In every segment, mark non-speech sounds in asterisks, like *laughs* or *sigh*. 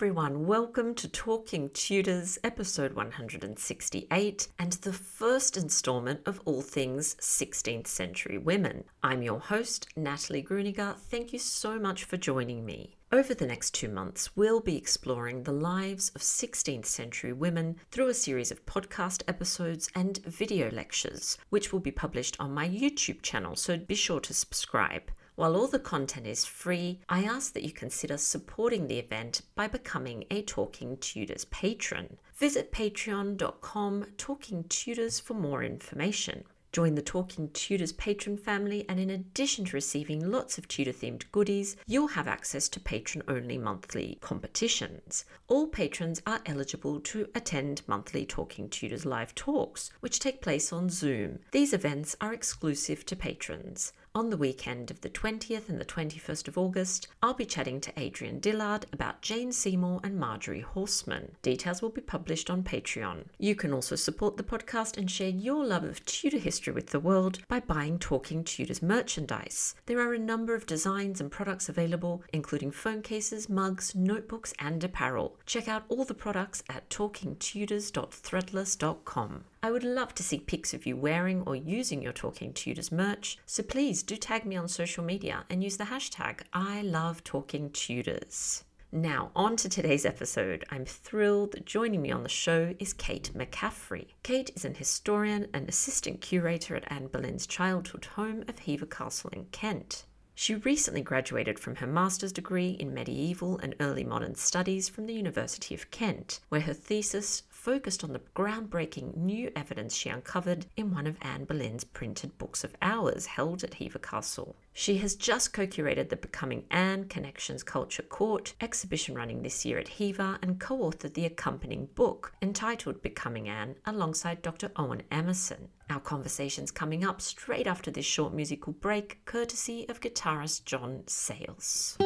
Everyone. Welcome to Talking Tudors, episode 168, and the first installment of all things 16th century women. I'm your host, Natalie Grueninger. Thank you so much for joining me. Over the next two months, we'll be exploring the lives of 16th century women through a series of podcast episodes and video lectures, which will be published on my YouTube channel, so be sure to subscribe. While all the content is free, I ask that you consider supporting the event by becoming a Talking Tudors patron. Visit patreon.com Talking Tudors for more information. Join the Talking Tudors patron family, and in addition to receiving lots of Tudor themed goodies, you'll have access to patron only monthly competitions. All patrons are eligible to attend monthly Talking Tudors live talks, which take place on Zoom. These events are exclusive to patrons. On the weekend of the 20th and the 21st of August, I'll be chatting to Adrienne Dillard about Jane Seymour and Marjorie Horstmann. Details will be published on Patreon. You can also support the podcast and share your love of Tudor history with the world by buying Talking Tudors merchandise. There are a number of designs and products available, including phone cases, mugs, notebooks, and apparel. Check out all the products at talkingtudors.threadless.com. I would love to see pics of you wearing or using your Talking Tudors merch, so please do tag me on social media and use the hashtag I love Talking Tudors. Now, on to today's episode. I'm thrilled that joining me on the show is Kate McCaffrey. Kate is an historian and assistant curator at Anne Boleyn's childhood home of Hever Castle in Kent. She recently graduated from her master's degree in medieval and early modern studies from the University of Kent, where her thesis focused on the groundbreaking new evidence she uncovered in one of Anne Boleyn's printed books of hours held at Hever Castle. She has just co curated the Becoming Anne Connections Culture Court exhibition running this year at Hever and co authored the accompanying book entitled Becoming Anne alongside Dr. Owen Emmerson. Our conversation's coming up straight after this short musical break, courtesy of guitarist John Sayles.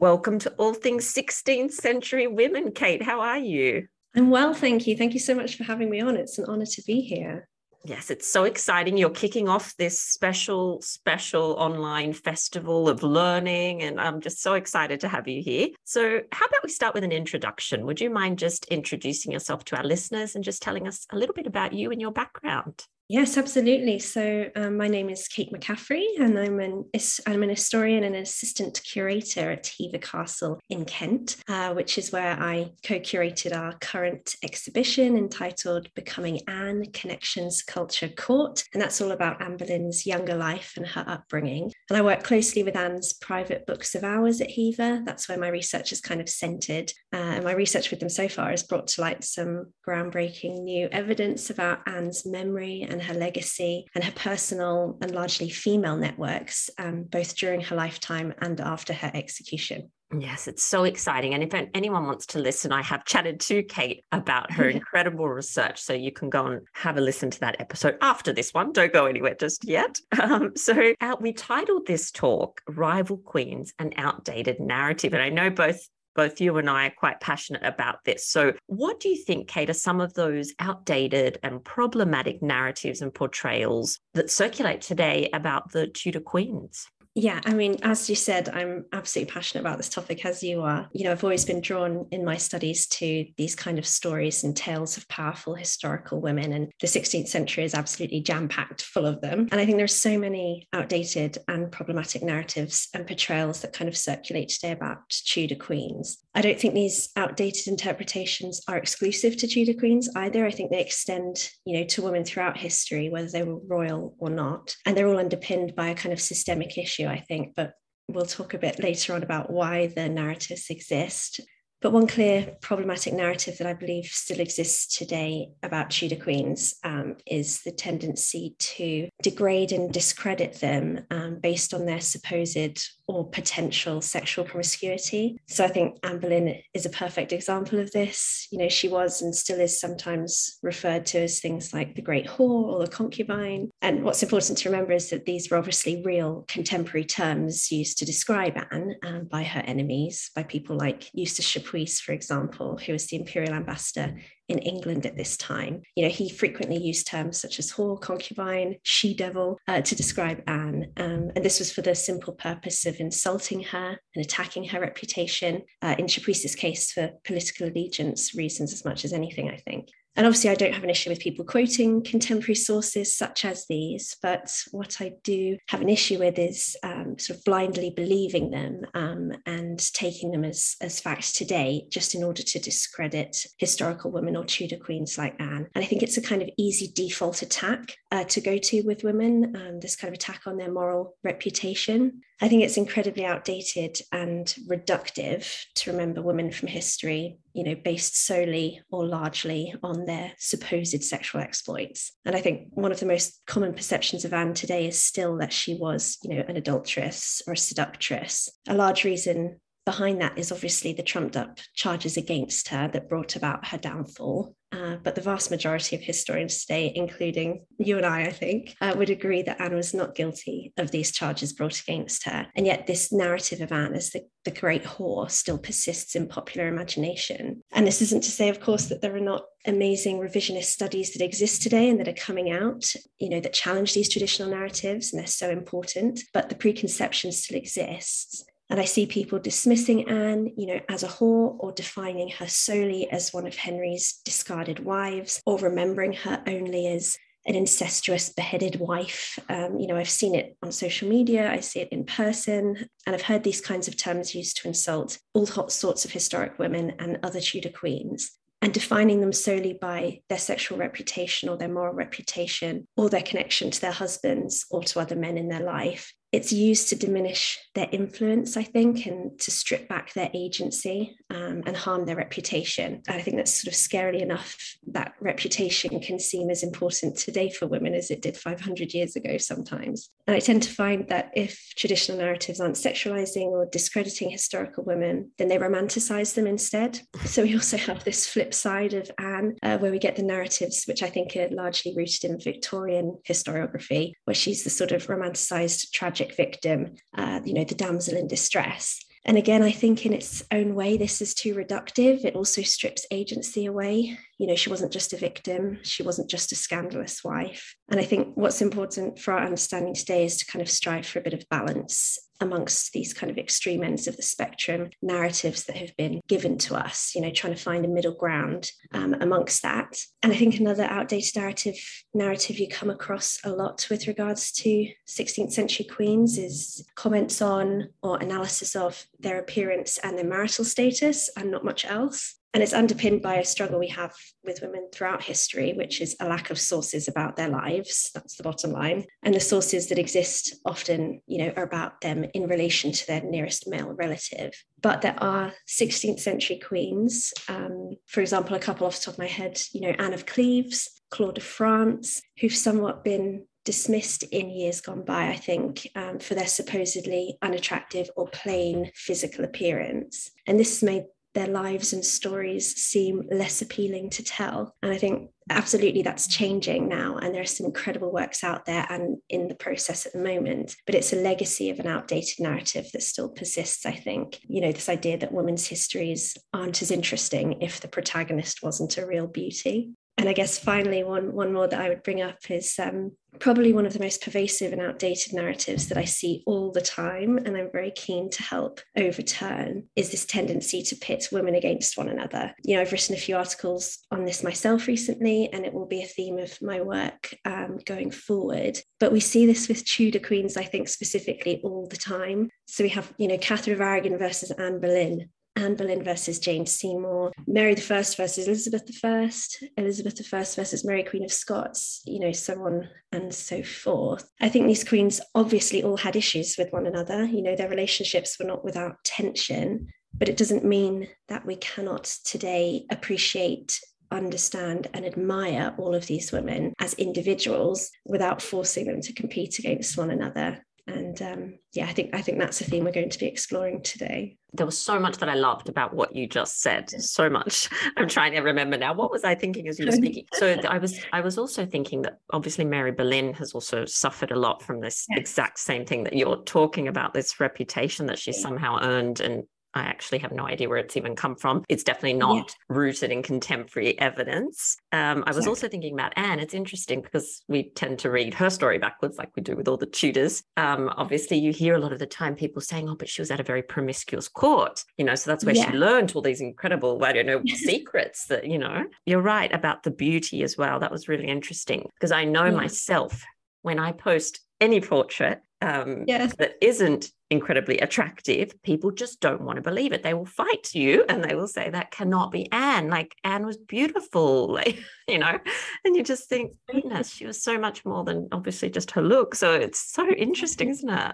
Welcome to All Things 16th Century Women. Kate, how are you? I'm well, thank you. Thank you so much for having me on. It's an honor to be here. Yes, it's so exciting. You're kicking off this special, special online festival of learning, and I'm just so excited to have you here. So, how about we start with an introduction? Would you mind just introducing yourself to our listeners and just telling us a little bit about you and your background? Yes, absolutely. So um, my name is Kate McCaffrey, and I'm an I'm an historian and an assistant curator at Hever Castle in Kent, uh, which is where I co-curated our current exhibition entitled "Becoming Anne: Connections, Culture, Court," and that's all about Anne Boleyn's younger life and her upbringing. And I work closely with Anne's private books of hours at Hever. That's where my research is kind of centered, uh, and my research with them so far has brought to light some groundbreaking new evidence about Anne's memory and and her legacy and her personal and largely female networks, um, both during her lifetime and after her execution. Yes, it's so exciting. And if anyone wants to listen, I have chatted to Kate about her *laughs* incredible research. So you can go and have a listen to that episode after this one. Don't go anywhere just yet. *laughs* Um, so uh, we titled this talk Rival Queens An Outdated Narrative. And I know both both you and I are quite passionate about this. So, what do you think, Kate, are some of those outdated and problematic narratives and portrayals that circulate today about the Tudor queens? Yeah, I mean, as you said, I'm absolutely passionate about this topic, as you are. You know, I've always been drawn in my studies to these kind of stories and tales of powerful historical women, and the 16th century is absolutely jam packed full of them. And I think there's so many outdated and problematic narratives and portrayals that kind of circulate today about Tudor queens. I don't think these outdated interpretations are exclusive to Tudor queens either. I think they extend, you know, to women throughout history, whether they were royal or not, and they're all underpinned by a kind of systemic issue issue, I think, but we'll talk a bit later on about why the narratives exist. But one clear problematic narrative that I believe still exists today about Tudor queens um, is the tendency to degrade and discredit them um, based on their supposed or potential sexual promiscuity. So I think Anne Boleyn is a perfect example of this. You know, she was and still is sometimes referred to as things like the great whore or the concubine. And what's important to remember is that these were obviously real contemporary terms used to describe Anne um, by her enemies, by people like Eustace Chapuis, for example, who was the imperial ambassador in England at this time. You know, he frequently used terms such as whore, concubine, she devil uh, to describe Anne. Um, and this was for the simple purpose of insulting her and attacking her reputation. Uh, in Chapuis's case, for political allegiance reasons as much as anything, I think. And obviously, I don't have an issue with people quoting contemporary sources such as these, but what I do have an issue with is um, sort of blindly believing them um, and taking them as, as facts today, just in order to discredit historical women or Tudor queens like Anne. And I think it's a kind of easy default attack uh, to go to with women, um, this kind of attack on their moral reputation. I think it's incredibly outdated and reductive to remember women from history, you know, based solely or largely on their supposed sexual exploits. And I think one of the most common perceptions of Anne today is still that she was, you know, an adulteress or a seductress. A large reason behind that is obviously the trumped up charges against her that brought about her downfall. Uh, but the vast majority of historians today, including you and I, I think, uh, would agree that Anne was not guilty of these charges brought against her. And yet, this narrative of Anne as the, the great whore still persists in popular imagination. And this isn't to say, of course, that there are not amazing revisionist studies that exist today and that are coming out, you know, that challenge these traditional narratives, and they're so important. But the preconception still exists. And I see people dismissing Anne, you know, as a whore or defining her solely as one of Henry's discarded wives or remembering her only as an incestuous beheaded wife. Um, you know, I've seen it on social media, I see it in person, and I've heard these kinds of terms used to insult all sorts of historic women and other Tudor queens. And defining them solely by their sexual reputation or their moral reputation or their connection to their husbands or to other men in their life it's used to diminish their influence, I think, and to strip back their agency um, and harm their reputation. And I think that's sort of scarily enough that reputation can seem as important today for women as it did 500 years ago sometimes. And I tend to find that if traditional narratives aren't sexualizing or discrediting historical women, then they romanticize them instead. So we also have this flip side of Anne, uh, where we get the narratives, which I think are largely rooted in Victorian historiography, where she's the sort of romanticized tragic tragic victim, uh, you know, the damsel in distress. And again, I think in its own way, this is too reductive. It also strips agency away. You know, she wasn't just a victim, she wasn't just a scandalous wife. And I think what's important for our understanding today is to kind of strive for a bit of balance amongst these kind of extreme ends of the spectrum narratives that have been given to us, you know, trying to find a middle ground um, amongst that. And I think another outdated narrative narrative you come across a lot with regards to 16th century queens is comments on or analysis of their appearance and their marital status and not much else. And it's underpinned by a struggle we have with women throughout history, which is a lack of sources about their lives. That's the bottom line. And the sources that exist often, you know, are about them in relation to their nearest male relative. But there are 16th century queens, um, for example, a couple off the top of my head, you know, Anne of Cleves, Claude of France, who've somewhat been dismissed in years gone by, I think, um, for their supposedly unattractive or plain physical appearance. And this has made their lives and stories seem less appealing to tell. And I think absolutely that's changing now. And there are some incredible works out there and in the process at the moment. But it's a legacy of an outdated narrative that still persists, I think. You know, this idea that women's histories aren't as interesting if the protagonist wasn't a real beauty and I guess finally, one one more that I would bring up is um, probably one of the most pervasive and outdated narratives that I see all the time, and I'm very keen to help overturn. Is this tendency to pit women against one another? You know, I've written a few articles on this myself recently, and it will be a theme of my work um, going forward. But we see this with Tudor queens, I think, specifically all the time. So we have, you know, Catherine of Aragon versus Anne Boleyn, Anne Boleyn versus Jane Seymour, Mary First versus Elizabeth First, Elizabeth First versus Mary Queen of Scots, you know, so on and so forth. I think these queens obviously all had issues with one another. You know, their relationships were not without tension, but it doesn't mean that we cannot today appreciate understand and admire all of these women as individuals without forcing them to compete against one another and um, yeah i think i think that's a theme we're going to be exploring today. There was so much that i loved about what you just said. So much. *laughs* I'm trying to remember now. What was i thinking as you were speaking? So i was i was also thinking that obviously mary boleyn has also suffered a lot from this yes. exact same thing that you're talking about this reputation that she somehow earned and I actually have no idea where it's even come from. It's definitely not yeah. rooted in contemporary evidence. Um, I was also thinking about Anne. It's interesting because we tend to read her story backwards, like we do with all the Tudors. Um, obviously, you hear a lot of the time people saying, "Oh, but she was at a very promiscuous court," you know. So that's where yeah. she learned all these incredible, I don't know, *laughs* secrets. That you know, you're right about the beauty as well. That was really interesting because I know yeah. myself when I post any portrait um, yes. that isn't incredibly attractive, people just don't want to believe it. They will fight you and they will say that cannot be Anne. Like Anne was beautiful, *laughs* like, you know, and you just think, goodness, she was so much more than obviously just her look. So it's so interesting, isn't it?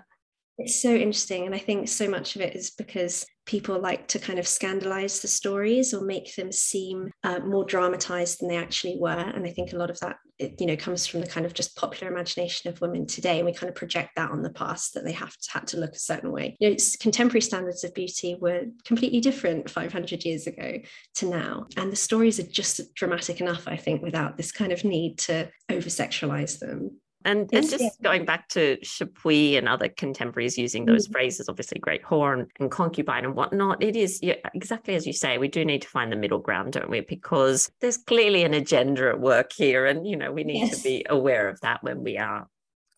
It's so interesting. And I think so much of it is because people like to kind of scandalize the stories or make them seem uh, more dramatized than they actually were. And I think a lot of that, you know, comes from the kind of just popular imagination of women today. And we kind of project that on the past that they have to, had to look a certain way. You know, contemporary standards of beauty were completely different 500 years ago to now. And the stories are just dramatic enough, I think, without this kind of need to over sexualize them. And, and just yeah. going back to Chapuis and other contemporaries using those mm phrases, obviously great horn and concubine and whatnot, it is yeah, exactly as you say, we do need to find the middle ground, don't we? Because there's clearly an agenda at work here. And, you know, we need yes. to be aware of that when we are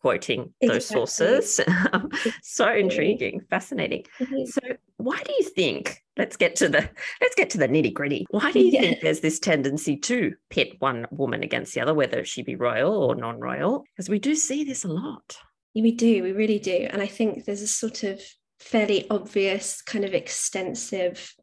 quoting exactly. those sources. *laughs* so intriguing, fascinating. Mm-hmm. So why do you think let's get to the let's get to the nitty gritty. Why do you yeah. think there's this tendency to pit one woman against the other whether she be royal or non-royal? Because we do see this a lot. We do we really do. And i think there's a sort of fairly obvious kind of extensive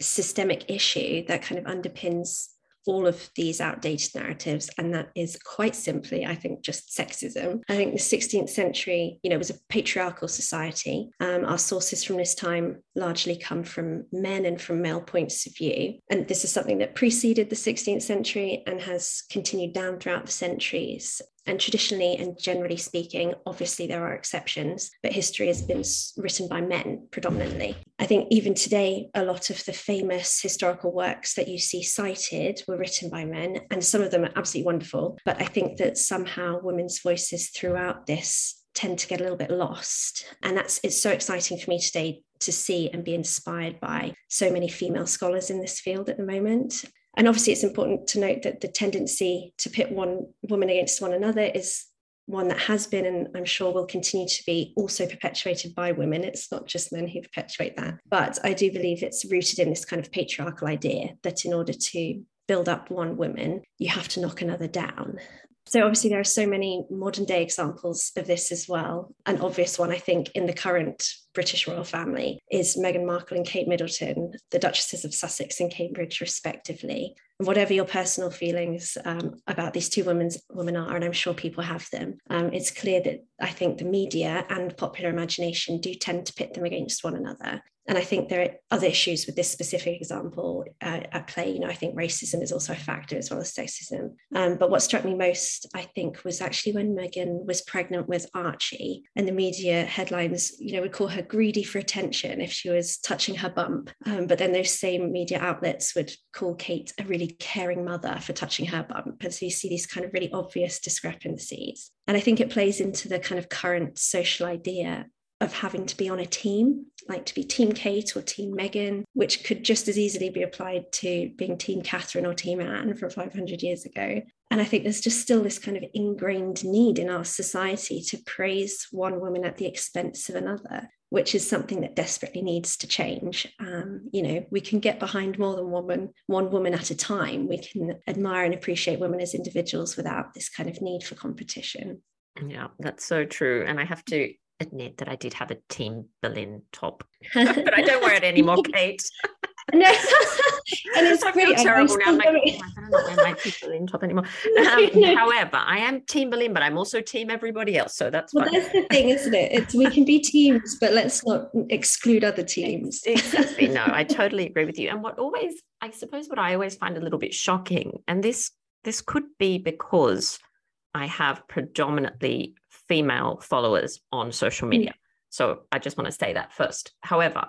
systemic issue that kind of underpins all of these outdated narratives. And that is quite simply, I think, just sexism. I think the 16th century, you know, was a patriarchal society. Um, our sources from this time largely come from men and from male points of view. And this is something that preceded the 16th century and has continued down throughout the centuries. And traditionally and generally speaking, obviously there are exceptions, but history has been written by men predominantly. I think even today, a lot of the famous historical works that you see cited were written by men, and some of them are absolutely wonderful. But I think that somehow women's voices throughout this tend to get a little bit lost. And that's it's so exciting for me today to see and be inspired by so many female scholars in this field at the moment. And obviously, it's important to note that the tendency to pit one woman against one another is one that has been and I'm sure will continue to be also perpetuated by women. It's not just men who perpetuate that. But I do believe it's rooted in this kind of patriarchal idea that in order to build up one woman, you have to knock another down. So obviously there are so many modern day examples of this as well. An obvious one, I think, in the current British royal family is Meghan Markle and Kate Middleton, the Duchesses of Sussex and Cambridge, respectively. And whatever your personal feelings um, about these two women, women are, and I'm sure people have them, um, it's clear that I think the media and popular imagination do tend to pit them against one another. And I think there are other issues with this specific example uh, at play. You know, I think racism is also a factor as well as sexism. Um, but what struck me most, I think, was actually when Meghan was pregnant with Archie, and the media headlines, you know, would call her greedy for attention if she was touching her bump. Um, but then those same media outlets would call Kate a really caring mother for touching her bump. And so you see these kind of really obvious discrepancies. And I think it plays into the kind of current social idea of having to be on a team, like to be Team Kate or Team Meghan, which could just as easily be applied to being Team Catherine or Team Anne from 500 years ago. And I think there's just still this kind of ingrained need in our society to praise one woman at the expense of another, which is something that desperately needs to change. Um, you know, we can get behind more than one woman, one woman at a time. We can admire and appreciate women as individuals without this kind of need for competition. Yeah, that's so true. And I have to admit that I did have a Team Boleyn top, *laughs* *laughs* but I don't wear it anymore, *laughs* Kate. No, *laughs* and it's I feel terrible now. Like, oh, I don't wear my Team Boleyn top anymore. *laughs* Um, no. However, I am Team Boleyn, but I'm also Team everybody else, so that's well. That's the thing, isn't it? It's we can be *laughs* teams, but let's not exclude other teams. Exactly. No, I totally agree with you. And what always, I suppose, what I always find a little bit shocking, and this this could be because I have predominantly female followers on social mm. media. So I just want to say that first. However,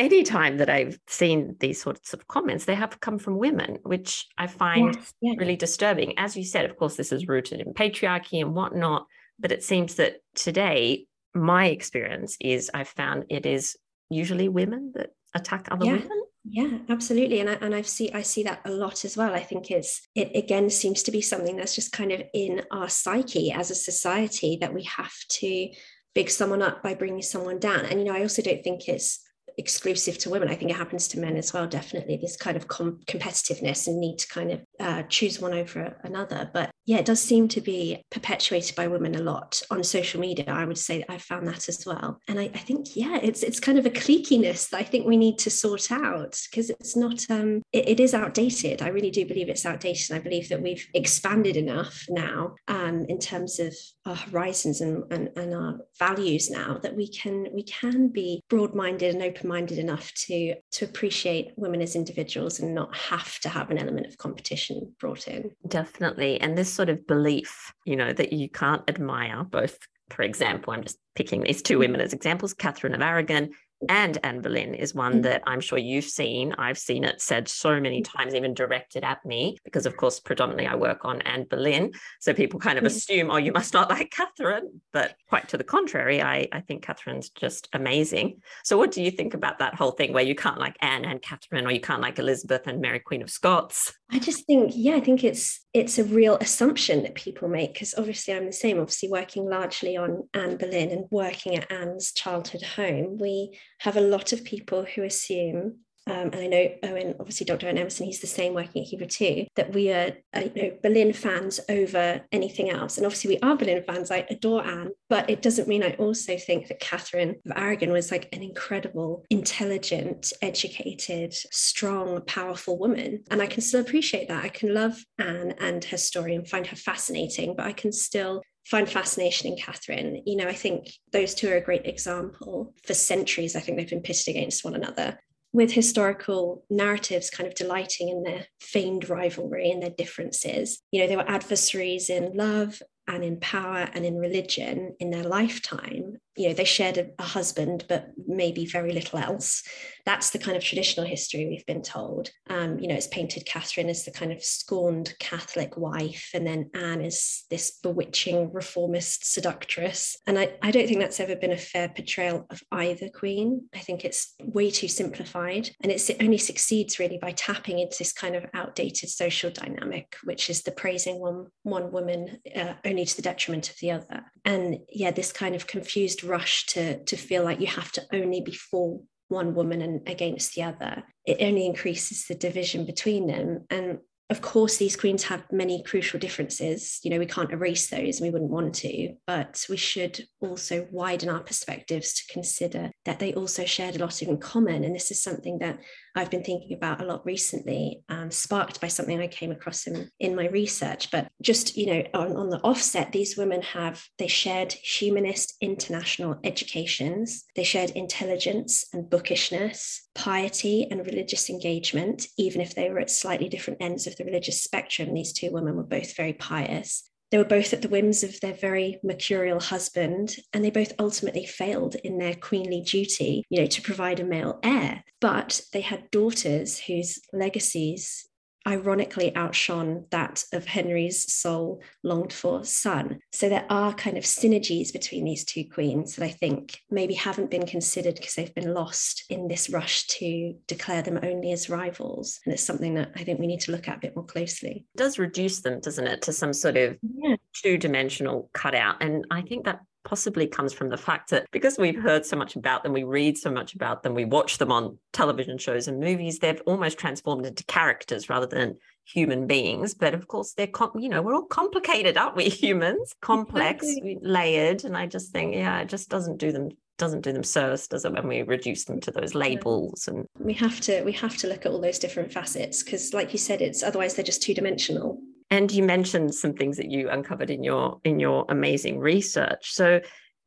anytime that I've seen these sorts of comments, they have come from women, which I find yes, yes. really disturbing. As you said, of course, this is rooted in patriarchy and whatnot. But it seems that today, my experience is I've found it is usually women that attack other yeah. women yeah absolutely and I, and I've see I see that a lot as well I think it's it again seems to be something that's just kind of in our psyche as a society that we have to big someone up by bringing someone down and you know I also don't think it's exclusive to women. I think it happens to men as well, definitely, this kind of com- competitiveness and need to kind of uh, choose one over another. But yeah, it does seem to be perpetuated by women a lot on social media. I would say I found that as well. And I, I, think, yeah, it's it's kind of a cliqueiness that I think we need to sort out because it's not, um, it, it is outdated. I really do believe it's outdated. I believe that we've expanded enough now um, in terms of our horizons and, and, and our values now that we can we can be broad-minded and open-minded enough to to appreciate women as individuals and not have to have an element of competition brought in definitely and this sort of belief you know that you can't admire both for example i'm just picking these two women as examples catherine of aragon and Anne Boleyn is one mm. that I'm sure you've seen. I've seen it said so many times, even directed at me, because of course, predominantly I work on Anne Boleyn. So people kind of assume, oh, you must not like Catherine. But quite to the contrary, I, I think Catherine's just amazing. So what do you think about that whole thing where you can't like Anne and Catherine, or you can't like Elizabeth and Mary Queen of Scots? I just think, yeah, I think it's it's a real assumption that people make because obviously I'm the same. Obviously, working largely on Anne Boleyn and working at Anne's childhood home, we have a lot of people who assume um, and I know Owen, obviously Dr. Owen Emmerson, he's the same working at Hever too, that we are, uh, you know, Boleyn fans over anything else. And obviously we are Boleyn fans. I adore Anne, but it doesn't mean I also think that Catherine of Aragon was like an incredible, intelligent, educated, strong, powerful woman. And I can still appreciate that. I can love Anne and her story and find her fascinating, but I can still find fascination in Catherine. You know, I think those two are a great example. For centuries, I think they've been pitted against one another with historical narratives kind of delighting in their feigned rivalry and their differences. You know, they were adversaries in love and in power and in religion in their lifetime. you know they shared a, a, husband but maybe very little else. That's the kind of traditional history we've been told. Um, you know it's painted catherine as the kind of scorned catholic wife and then anne is this bewitching reformist seductress. And I, I don't think that's ever been a fair portrayal of either queen. I think it's way too simplified and it's, it only succeeds really by tapping into this kind of outdated social dynamic which is the praising one one woman uh, only to the detriment of the other. And yeah this kind of confused rush to to feel like you have to only be for one woman and against the other it only increases the division between them. And of course these queens have many crucial differences. You know we can't erase those and we wouldn't want to but we should also widen our perspectives to consider that they also shared a lot in common. And this is something that I've been thinking about a lot recently, um, sparked by something I came across in, in my research. But just, you know, on, on the offset, these women have, they shared humanist international educations, they shared intelligence and bookishness, piety and religious engagement, even if they were at slightly different ends of the religious spectrum. These two women were both very pious. They were both at the whims of their very mercurial husband, and they both ultimately failed in their queenly duty, you know, to provide a male heir. But they had daughters whose legacies ironically outshone that of Henry's sole longed for son. So there are kind of synergies between these two queens that I think maybe haven't been considered because they've been lost in this rush to declare them only as rivals. And it's something that I think we need to look at a bit more closely. It does reduce them, doesn't it, to some sort of yeah. two dimensional cutout. And I think that possibly comes from the fact that because we've heard so much about them, we read so much about them, we watch them on television shows and movies, they've almost transformed into characters rather than human beings. But of course, they're, com- you know, we're all complicated, aren't we, *laughs* humans? Complex, exactly. layered. And I just think, yeah, it just doesn't do them doesn't do them service does it when we reduce them to those labels and we have to we have to look at all those different facets because like you said it's otherwise they're just two dimensional and you mentioned some things that you uncovered in your in your amazing research. So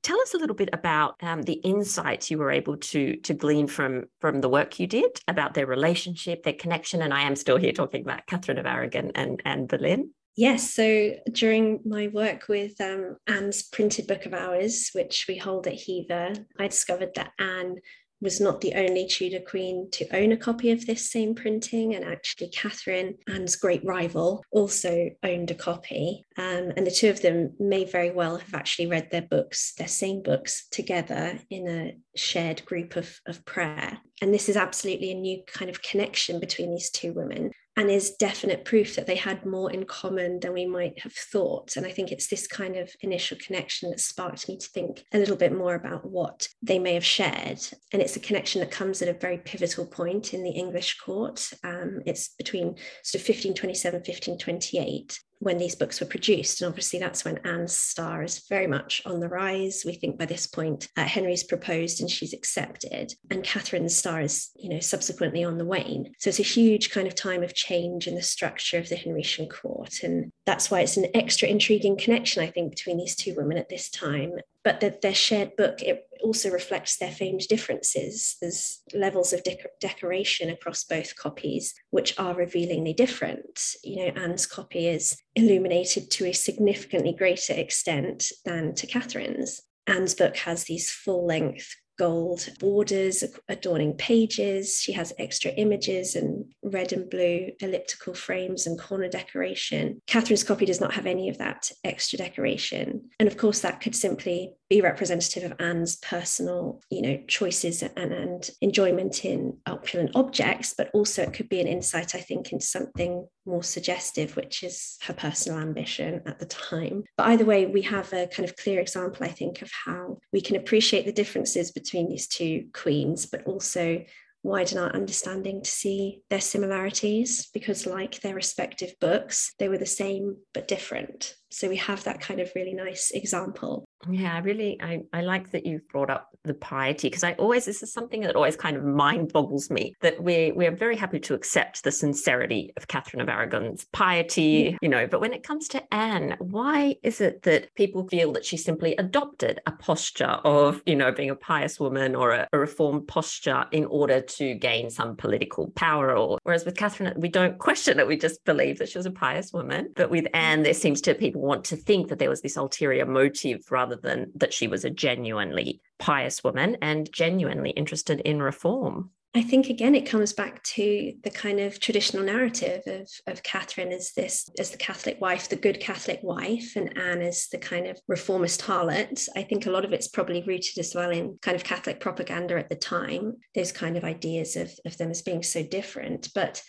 tell us a little bit about um, the insights you were able to to glean from from the work you did about their relationship their connection and i am still here talking about catherine of aragon and anne boleyn Yes, so during my work with um, Anne's printed book of hours, which we hold at Hever, I discovered that Anne was not the only Tudor queen to own a copy of this same printing, and actually Catherine, Anne's great rival, also owned a copy. Um, and the two of them may very well have actually read their books, their same books, together in a shared group of, of prayer. And this is absolutely a new kind of connection between these two women and is definite proof that they had more in common than we might have thought. And I think it's this kind of initial connection that sparked me to think a little bit more about what they may have shared. And it's a connection that comes at a very pivotal point in the English court. Um, it's between sort of 1527, 1528 when these books were produced. And obviously, that's when Anne's star is very much on the rise. We think by this point, uh, Henry's proposed and she's accepted, and Catherine's star is, you know, subsequently on the wane. So it's a huge kind of time of change in the structure of the Henrician court. And that's why it's an extra intriguing connection, I think, between these two women at this time but that their shared book it also reflects their famed differences there's levels of de- decoration across both copies which are revealingly different you know anne's copy is illuminated to a significantly greater extent than to catherine's anne's book has these full length gold borders adorning pages. She has extra images and red and blue elliptical frames and corner decoration. Catherine's copy does not have any of that extra decoration. And of course, that could simply be representative of Anne's personal, you know, choices and, and enjoyment in opulent objects, but also it could be an insight, I think, into something more suggestive, which is her personal ambition at the time. But either way, we have a kind of clear example, I think, of how we can appreciate the differences between these two queens, but also widen our understanding to see their similarities because, like their respective books, they were the same but different. So we have that kind of really nice example. Yeah, I really I, I like that you've brought up the piety because I always this is something that always kind of mind boggles me that we we are very happy to accept the sincerity of Catherine of Aragon's piety, mm. you know, but when it comes to Anne, why is it that people feel that she simply adopted a posture of, you know, being a pious woman or a, a reformed posture in order to gain some political power or whereas with Catherine we don't question it, we just believe that she was a pious woman. But with Anne, there seems to people want to think that there was this ulterior motive rather than that she was a genuinely pious woman and genuinely interested in reform. I think again it comes back to the kind of traditional narrative of, of Catherine as this as the Catholic wife, the good Catholic wife, and Anne as the kind of reformist harlot. I think a lot of it's probably rooted as well in kind of Catholic propaganda at the time, those kind of ideas of, of them as being so different. But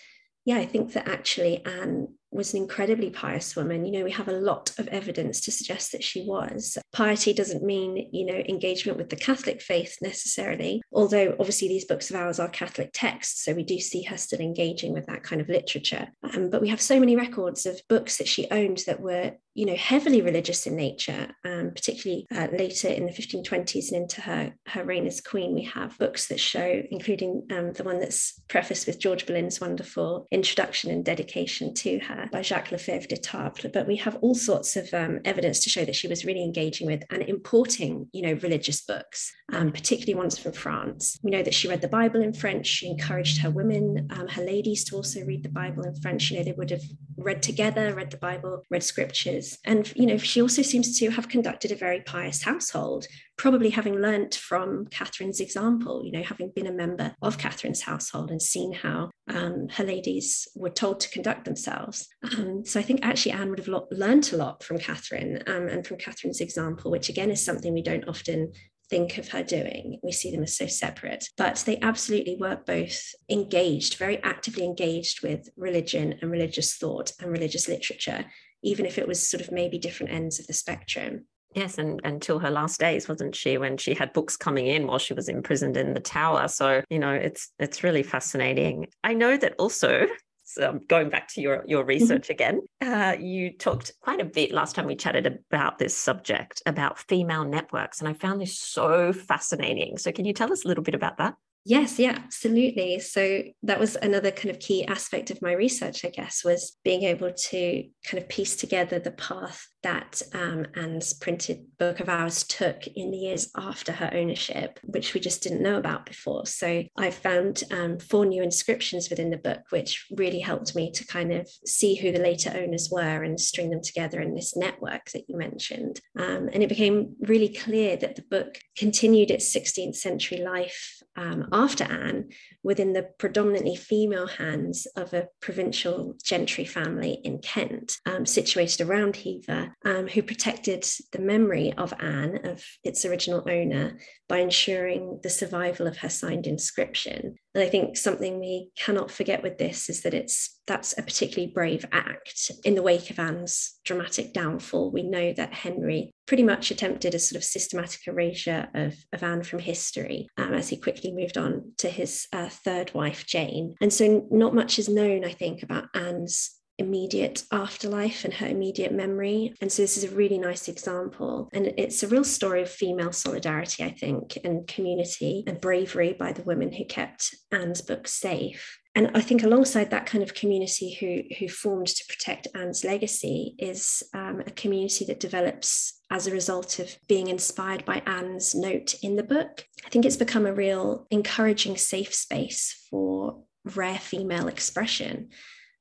yeah, I think that actually Anne was an incredibly pious woman. You know, we have a lot of evidence to suggest that she was. Piety doesn't mean, you know, engagement with the Catholic faith necessarily, although obviously these books of hours are Catholic texts. So we do see her still engaging with that kind of literature. Um, but we have so many records of books that she owned that were, you know, heavily religious in nature, um, particularly uh, later in the 1520s and into her, her reign as queen. We have books that show, including um, the one that's prefaced with George Boleyn's wonderful introduction and dedication to her by Jacques Lefebvre d'Étaples, but we have all sorts of um, evidence to show that she was really engaging with and importing, you know, religious books, um, particularly ones from France. We know that she read the Bible in French. She encouraged her women, um, her ladies, to also read the Bible in French. You know, they would have read together, read the Bible, read scriptures, and you know, she also seems to have conducted a very pious household probably having learnt from Catherine's example, you know, having been a member of Catherine's household and seen how um, her ladies were told to conduct themselves. Um, so I think actually Anne would have lo- learnt a lot from Catherine um, and from Catherine's example, which again is something we don't often think of her doing. We see them as so separate, but they absolutely were both engaged, very actively engaged with religion and religious thought and religious literature, even if it was sort of maybe different ends of the spectrum. Yes, and until her last days, wasn't she? When she had books coming in while she was imprisoned in the tower. So you know, it's it's really fascinating. I know that also. *laughs* So going back to your your mm-hmm. research again, uh, you talked quite a bit last time we chatted about this subject about female networks, and I found this so fascinating. So can you tell us a little bit about that? Yes, yeah, absolutely. So that was another kind of key aspect of my research, I guess, was being able to kind of piece together the path that um, Anne's printed book of hours took in the years after her ownership, which we just didn't know about before. So I found um, four new inscriptions within the book, which really helped me to kind of see who the later owners were and string them together in this network that you mentioned. Um, and it became really clear that the book continued its 16th century life um, after Anne within the predominantly female hands of a provincial gentry family in Kent, um, situated around Hever, um, who protected the memory of Anne, of its original owner, by ensuring the survival of her signed inscription. And I think something we cannot forget with this is that it's that's a particularly brave act. In the wake of Anne's dramatic downfall, we know that Henry pretty much attempted a sort of systematic erasure of, of Anne from history um, as he quickly moved on to his uh, third wife, Jane. And so, not much is known, I think, about Anne's immediate afterlife and her immediate memory. And so this is a really nice example. And it's a real story of female solidarity, I think, and community and bravery by the women who kept Anne's book safe. And I think alongside that kind of community who, who formed to protect Anne's legacy is um, a community that develops as a result of being inspired by Anne's note in the book. I think it's become a real encouraging safe space for rare female expression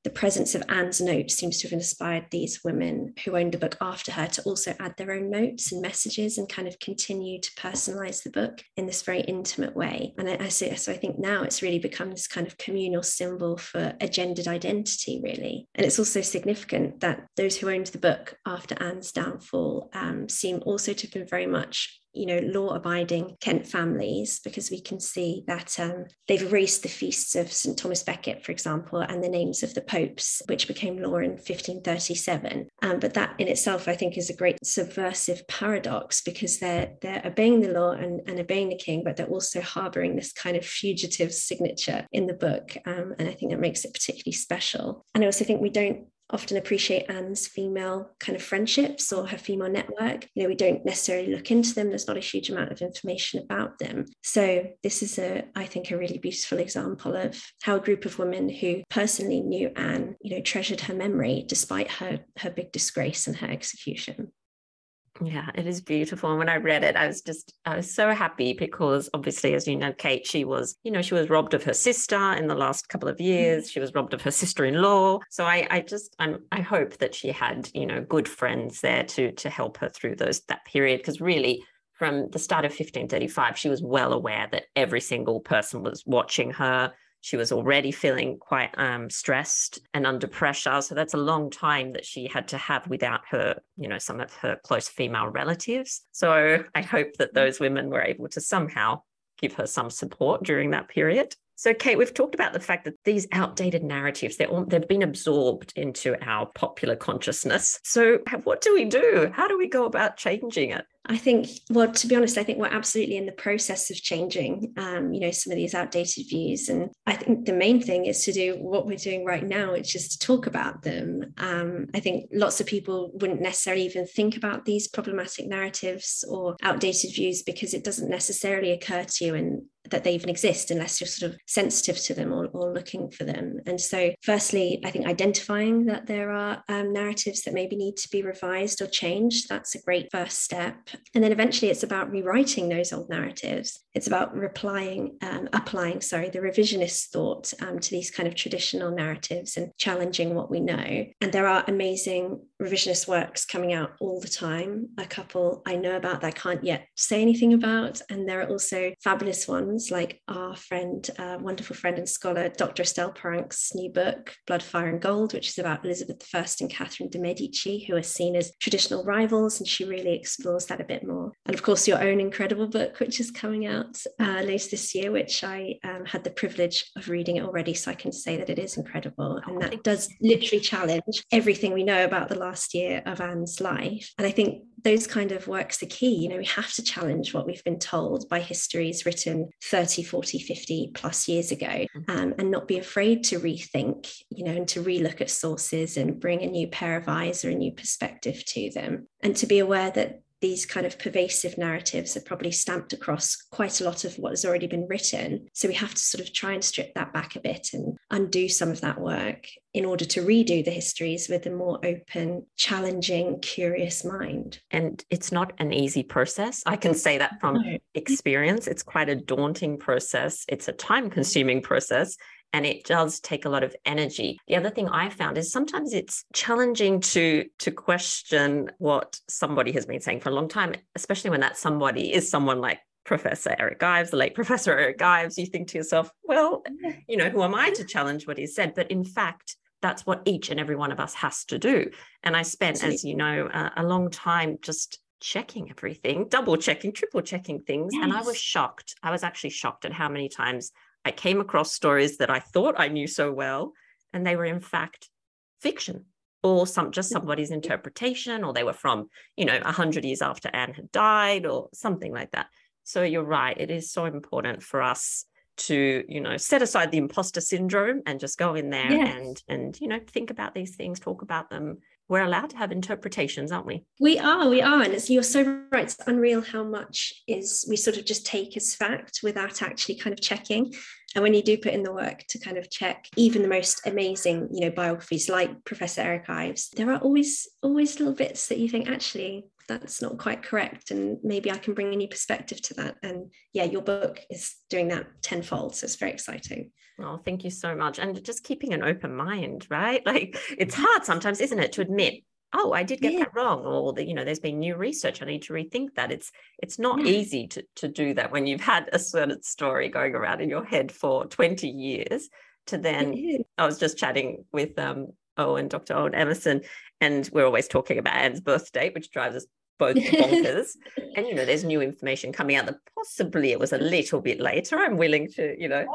the presence of Anne's notes seems to have inspired these women who owned the book after her to also add their own notes and messages and kind of continue to personalize the book in this very intimate way. And I, I see, so I think now it's really become this kind of communal symbol for a gendered identity, really. And it's also significant that those who owned the book after Anne's downfall um, seem also to have been very much you know, law-abiding Kent families, because we can see that um, they've erased the feasts of St Thomas Becket, for example, and the names of the popes, which became law in 1537. Um, but that in itself, I think, is a great subversive paradox because they're they're obeying the law and, and obeying the king, but they're also harboring this kind of fugitive signature in the book, um, and I think that makes it particularly special. And I also think we don't often appreciate Anne's female kind of friendships or her female network. You know, we don't necessarily look into them. There's not a huge amount of information about them. So this is a, I think, a really beautiful example of how a group of women who personally knew Anne, you know, treasured her memory despite her her big disgrace and her execution. Yeah, it is beautiful. And when I read it, I was just, I was so happy because obviously, as you know, Kate, she was, you know, she was robbed of her sister in the last couple of mm-hmm. years. She was robbed of her sister in law. So I, I just, I'm, I hope that she had, you know, good friends there to, to help her through those, that period. Because really, from the start of 1535, she was well aware that every single person was watching her she was already feeling quite um, stressed and under pressure. So that's a long time that she had to have without her, you know, some of her close female relatives. So I hope that mm. those women were able to somehow give her some support during that period. So, Kate, we've talked about the fact that these outdated narratives, they're all, they've been absorbed into our popular consciousness. So, what do we do? How do we go about changing it? I think, well, to be honest, I think we're absolutely in the process of changing, um, you know, some of these outdated views. And I think the main thing is to do what we're doing right now, which is to talk about them. Um, I think lots of people wouldn't necessarily even think about these problematic narratives or outdated views because it doesn't necessarily occur to you and that they even exist unless you're sort of sensitive to them or, or looking for them. And so, firstly, I think identifying that there are um, narratives that maybe need to be revised or changed, that's a great first step. And then eventually it's about rewriting those old narratives. It's about replying, um, applying, sorry, the revisionist thought um, to these kind of traditional narratives and challenging what we know. And there are amazing revisionist works coming out all the time. A couple I know about that I can't yet say anything about. And there are also fabulous ones like our friend, uh, wonderful friend and scholar, Dr. Estelle Paranque's new book, Blood, Fire and Gold, which is about Elizabeth I and Catherine de' Medici, who are seen as traditional rivals. And she really explores that a bit more. And of course, your own incredible book, which is coming out uh, later this year, which I um, had the privilege of reading it already. So I can say that it is incredible. And that it does literally challenge everything we know about the last year of Anne's life. And I think those kind of works are key. You know, we have to challenge what we've been told by histories written 30, 40, 50 plus years ago mm-hmm. um, and not be afraid to rethink, you know, and to relook at sources and bring a new pair of eyes or a new perspective to them. And to be aware that these kind of pervasive narratives are probably stamped across quite a lot of what has already been written. So we have to sort of try and strip that back a bit and undo some of that work in order to redo the histories with a more open, challenging, curious mind. And it's not an easy process. I can say that from no. experience. It's quite a daunting process, it's a time consuming process and it does take a lot of energy. The other thing I found is sometimes it's challenging to to question what somebody has been saying for a long time, especially when that somebody is someone like Professor Eric Ives, the late *laughs* Professor Eric Ives. You think to yourself, well, you know, who am I to challenge what he said? But in fact, that's what each and every one of us has to do. And I spent, as you know, uh, a long time just checking everything, double checking, triple checking things. Yes. And I was shocked. I was actually shocked at how many times I came across stories that I thought I knew so well, and they were in fact fiction or some just mm-hmm. somebody's interpretation, or they were from, you know, a hundred years after Anne had died, or something like that. So you're right. It is so important for us to, you know, set aside the imposter syndrome and just go in there yes. and and you know think about these things, talk about them, we're allowed to have interpretations, aren't we? We are, we are. And it's, you're so right. It's unreal how much is we sort of just take as fact without actually kind of checking. And when you do put in the work to kind of check even the most amazing, you know, biographies like Professor Eric Ives, there are always, always little bits that you think, actually, that's not quite correct. And maybe I can bring a new perspective to that. And yeah, your book is doing that tenfold. So it's very exciting. Oh, thank you so much. And just keeping an open mind, right? *laughs* Like it's hard sometimes, isn't it, to admit, oh, I did get yeah. that wrong, or that, you know, there's been new research. I need to rethink that. It's it's not yeah. easy to, to do that when you've had a certain story going around in your head for 20 years to then I was just chatting with um Owen, Dr. Owen Emmerson and we're always talking about Anne's birth date, which drives us both bonkers. *laughs* and you know, there's new information coming out that possibly it was a little bit later. I'm willing to, you know,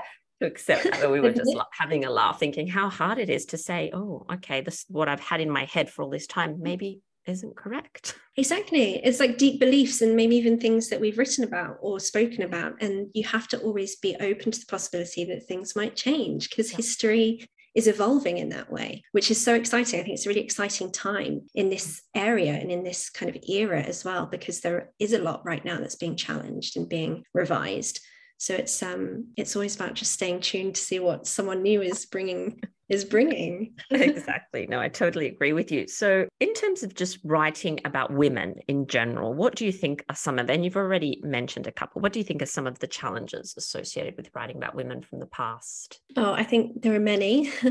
to accept that. We were just *laughs* having a laugh, thinking how hard it is to say, oh, okay, this what I've had in my head for all this time mm. maybe isn't correct. *laughs* Exactly. It's like deep beliefs and maybe even things that we've written about or spoken about. And you have to always be open to the possibility that things might change because yeah. history is evolving in that way, which is so exciting. I think it's a really exciting time in this area and in this kind of era as well, because there is a lot right now that's being challenged and being revised. So it's um it's always about just staying tuned to see what someone new is bringing is bringing. *laughs* exactly. No, I totally agree with you. So, in terms of just writing about women in general, what do you think are some of, and you've already mentioned a couple, what do you think are some of the challenges associated with writing about women from the past? Oh, I think there are many. *laughs*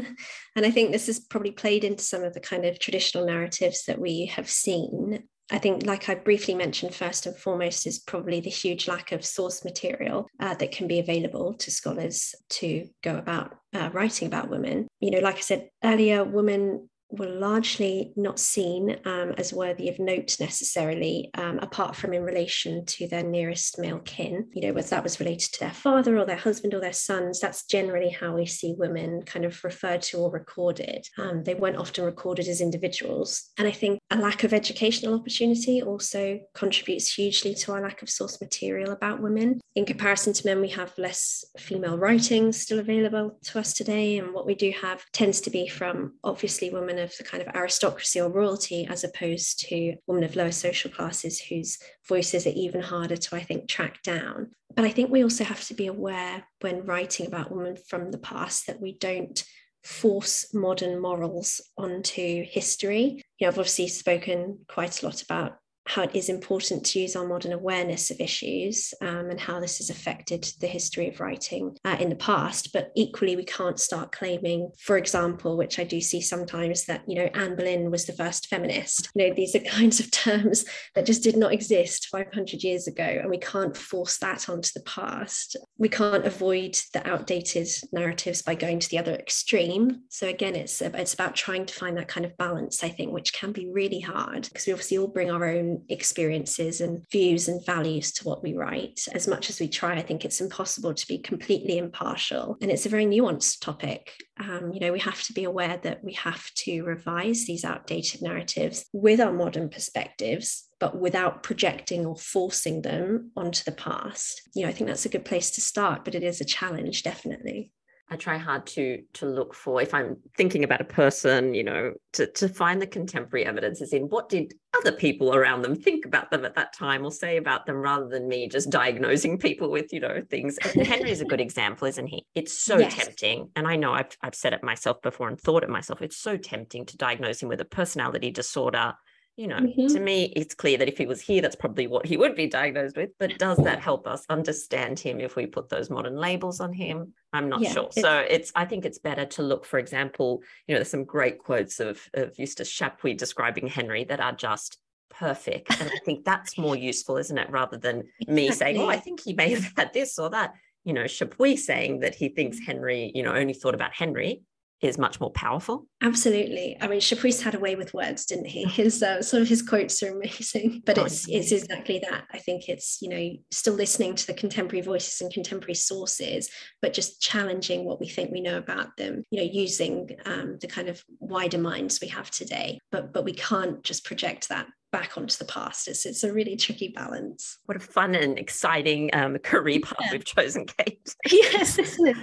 and I think this has probably played into some of the kind of traditional narratives that we have seen. I think, like I briefly mentioned, first and foremost is probably the huge lack of source material uh, that can be available to scholars to go about uh, writing about women. You know, like I said earlier, women were largely not seen um, as worthy of note necessarily, um, apart from in relation to their nearest male kin. You know, whether that was related to their father or their husband or their sons, that's generally how we see women kind of referred to or recorded. Um, they weren't often recorded as individuals. And I think a lack of educational opportunity also contributes hugely to our lack of source material about women. In comparison to men, we have less female writings still available to us today. And what we do have tends to be from obviously women of the kind of aristocracy or royalty as opposed to women of lower social classes whose voices are even harder to, I think, track down. But I think we also have to be aware when writing about women from the past that we don't force modern morals onto history. You know, I've obviously spoken quite a lot about how it is important to use our modern awareness of issues um, and how this has affected the history of writing uh, in the past. But equally, we can't start claiming, for example, which I do see sometimes, that, you know, Anne Boleyn was the first feminist. You know, these are kinds of *laughs* terms that just did not exist 500 years ago, and we can't force that onto the past. We can't avoid the outdated narratives by going to the other extreme. So again, it's, it's about trying to find that kind of balance, I think, which can be really hard because we obviously all bring our own experiences and views and values to what we write. As much as we try, I think it's impossible to be completely impartial. And it's a very nuanced topic. Um, you know, we have to be aware that we have to revise these outdated narratives with our modern perspectives but without projecting or forcing them onto the past. You know, I think that's a good place to start, but it is a challenge, definitely. I try hard to to look for if I'm thinking about a person, you know, to to find the contemporary evidences in what did other people around them think about them at that time or say about them rather than me just diagnosing people with, you know, things. *laughs* Henry is a good example, isn't he? It's so yes. tempting. And I know I've I've said it myself before and thought it myself. It's so tempting to diagnose him with a personality disorder you know, mm-hmm. to me, it's clear that if he was here, that's probably what he would be diagnosed with. But does that help us understand him if we put those modern labels on him? I'm not yeah, sure. It's, so it's, I think it's better to look, for example, you know, there's some great quotes of, of Eustace Chapuis describing Henry that are just perfect. And I think that's more useful, isn't it? Rather than me saying, oh, I think he may have had this or that. You know, Chapuis saying that he thinks Henry, you know, only thought about Henry is much more powerful. Absolutely. I mean, Chapuis had a way with words, didn't he? His uh, some of his quotes are amazing. *laughs* But oh, it's it's exactly that. I think it's you know still listening to the contemporary voices and contemporary sources, but just challenging what we think we know about them. You know, using um, the kind of wider minds we have today. But but we can't just project that back onto the past. It's it's a really tricky balance. What a fun and exciting um, career path yeah. we've chosen, Kate. *laughs* *laughs* yes, isn't it?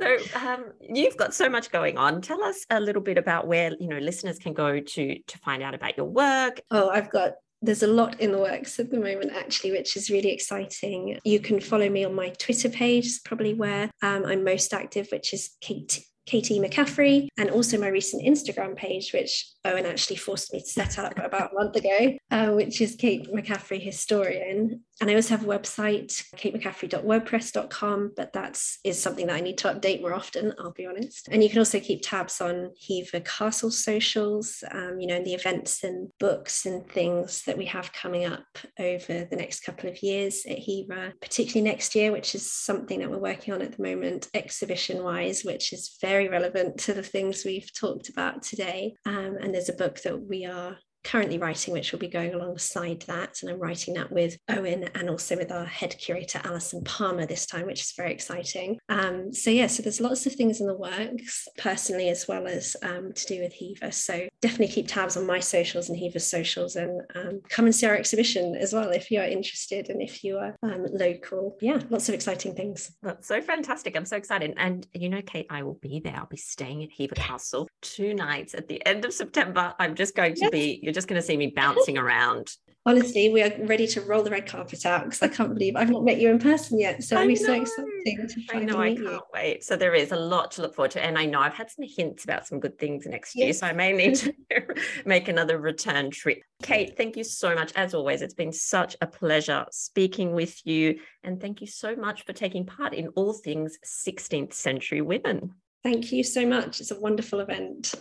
so um, you've got so much going on. Tell us a little bit about where you know listeners can go to to find out about your work. Oh, I've got there's a lot in the works at the moment actually which is really exciting you can follow me on my twitter page probably where um, i'm most active which is kate Katie McCaffrey, and also my recent Instagram page, which Owen actually forced me to set up about a month ago, uh, which is Kate McCaffrey Historian. And I also have a website, katemccaffrey.wordpress.com, but that's something that I need to update more often, I'll be honest. And you can also keep tabs on Hever Castle socials, um, you know, the events and books and things that we have coming up over the next couple of years at Hever, particularly next year, which is something that we're working on at the moment, exhibition wise, which is very relevant to the things we've talked about today. Um, and there's a book that we are currently writing, which will be going alongside that. And I'm writing that with Owen and also with our head curator, Alison Palmer, this time, which is very exciting. Um, so, yeah, so there's lots of things in the works, personally, as well as um, to do with Hever. So, definitely keep tabs on my socials and Hever's socials and um, come and see our exhibition as well if you're interested and if you are um, local. Yeah, lots of exciting things. That's so fantastic. I'm so excited. And, you know, Kate, I will be there. I'll be staying at Hever Castle two nights at the end of September. I'm just going to yes. be, just going to see me bouncing around *laughs* honestly, we are ready to roll the red carpet out because I can't believe I've not met you in person yet. So it'll be so exciting to I know, I can't you. wait. So there is a lot to look forward to. And I know I've had some hints about some good things next yes. year. So I may need to *laughs* make another return trip. Kate, thank you so much. As always, it's been such a pleasure speaking with you. And thank you so much for taking part in all things 16th century women. Thank you so much. It's a wonderful event.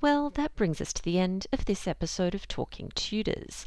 Well, that brings us to the end of this episode of Talking Tudors.